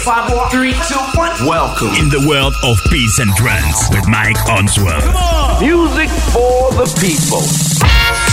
five, four, three, two, one. Welcome in the world of peace and trance with Mike Onsworth. Music for the people.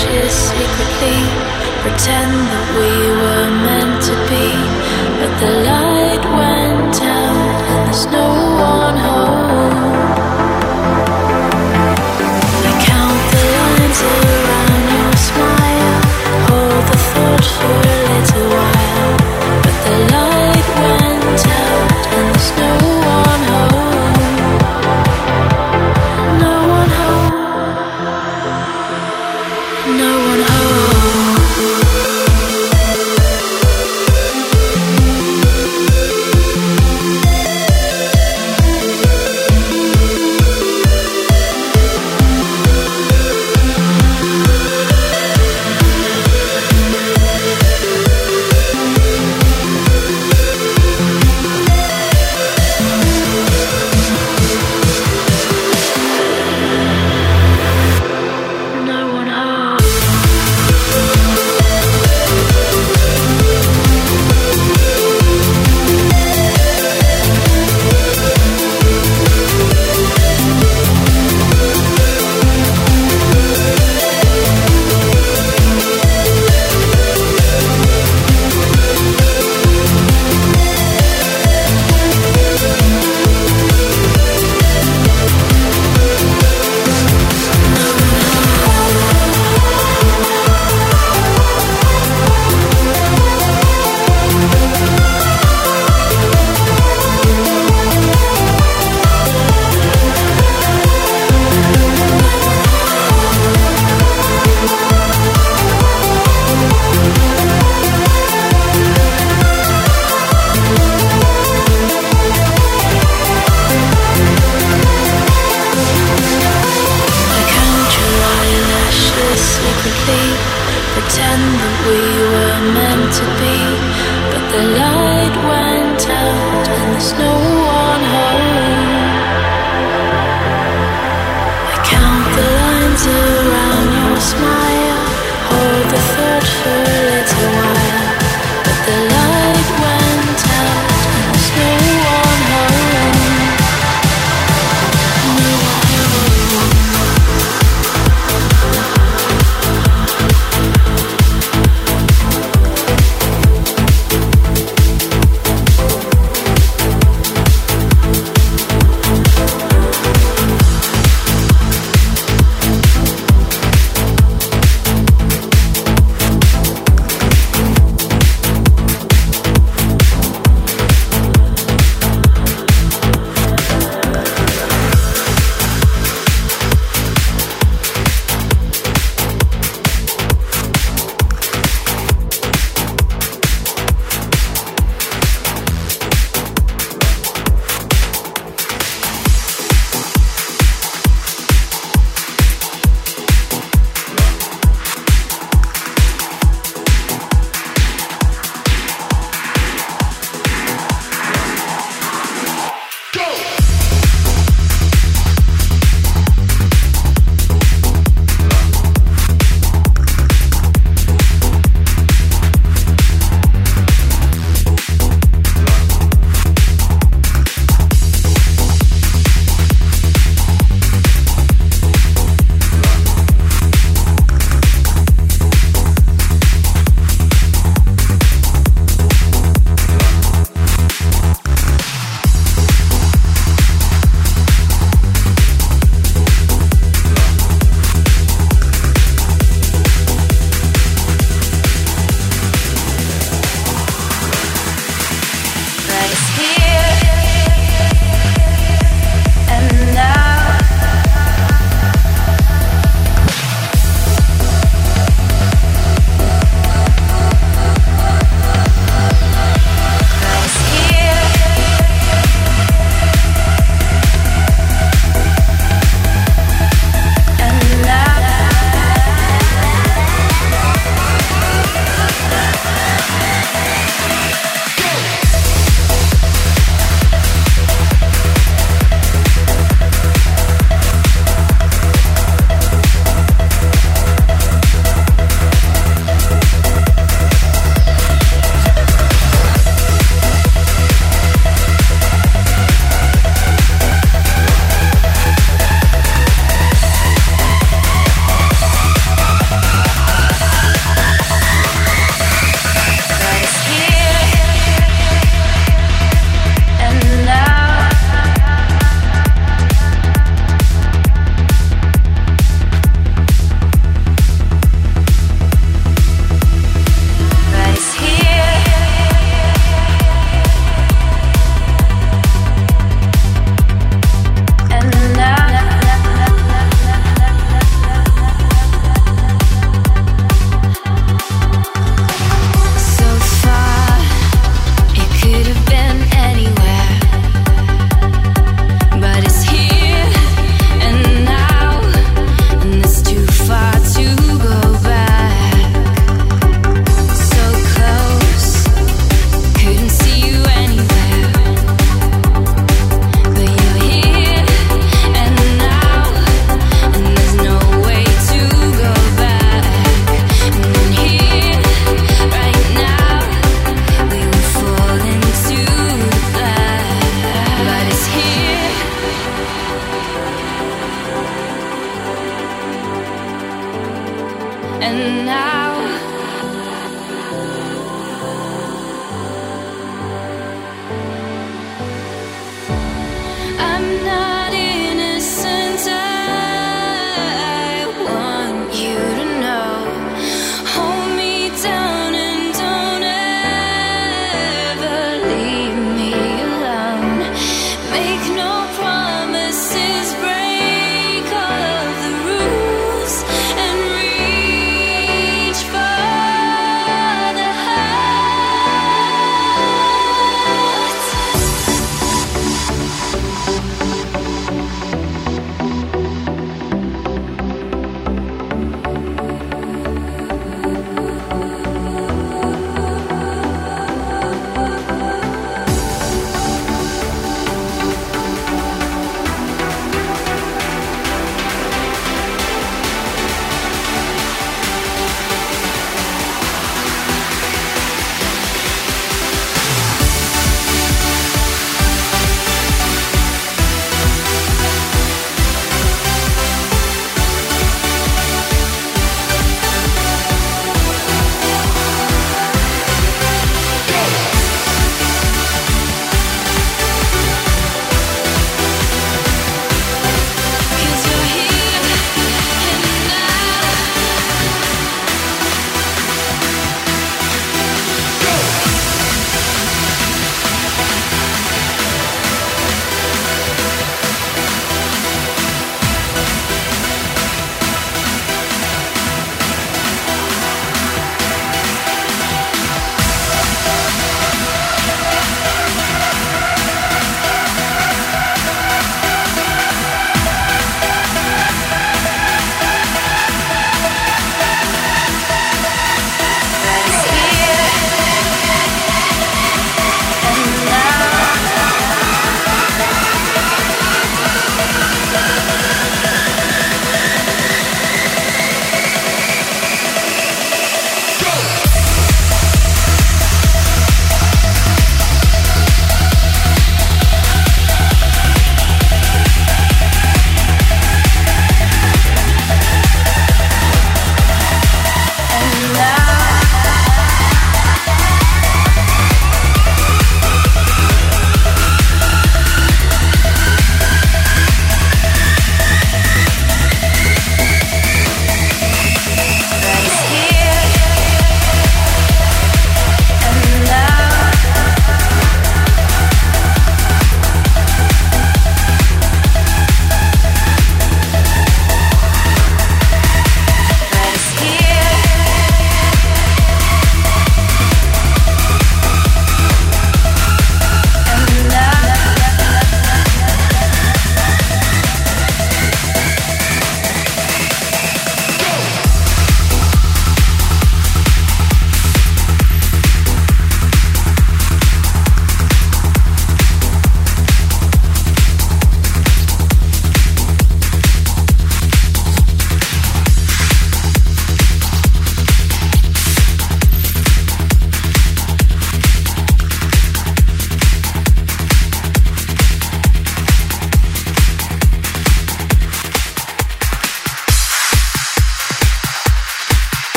wishes secretly, pretend that we were meant to be, but the love.